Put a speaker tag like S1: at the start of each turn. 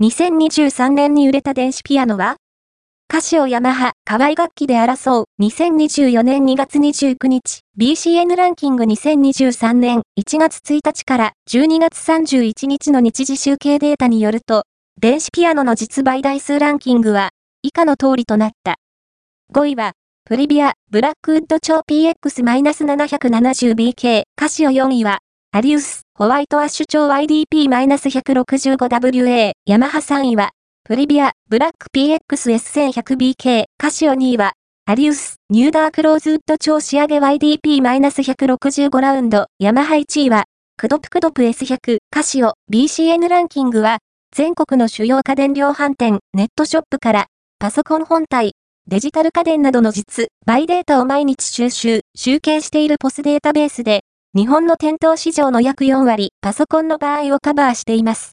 S1: 2023年に売れた電子ピアノはカシオヤマハ、河合楽器で争う2024年2月29日 BCN ランキング2023年1月1日から12月31日の日時集計データによると、電子ピアノの実売台数ランキングは以下の通りとなった。5位は、プリビア、ブラックウッド超 PX-770BK、カシオ4位は、アリウス、ホワイトアッシュ超 YDP-165WA、ヤマハ3位は、プリビア、ブラック PXS1100BK、カシオ2位は、アリウス、ニューダークローズウッド超仕上げ YDP-165 ラウンド、ヤマハ1位は、クドプクドプ S100、カシオ、BCN ランキングは、全国の主要家電量販店、ネットショップから、パソコン本体、デジタル家電などの実、バイデータを毎日収集、集計しているポスデータベースで、日本の店頭市場の約4割、パソコンの場合をカバーしています。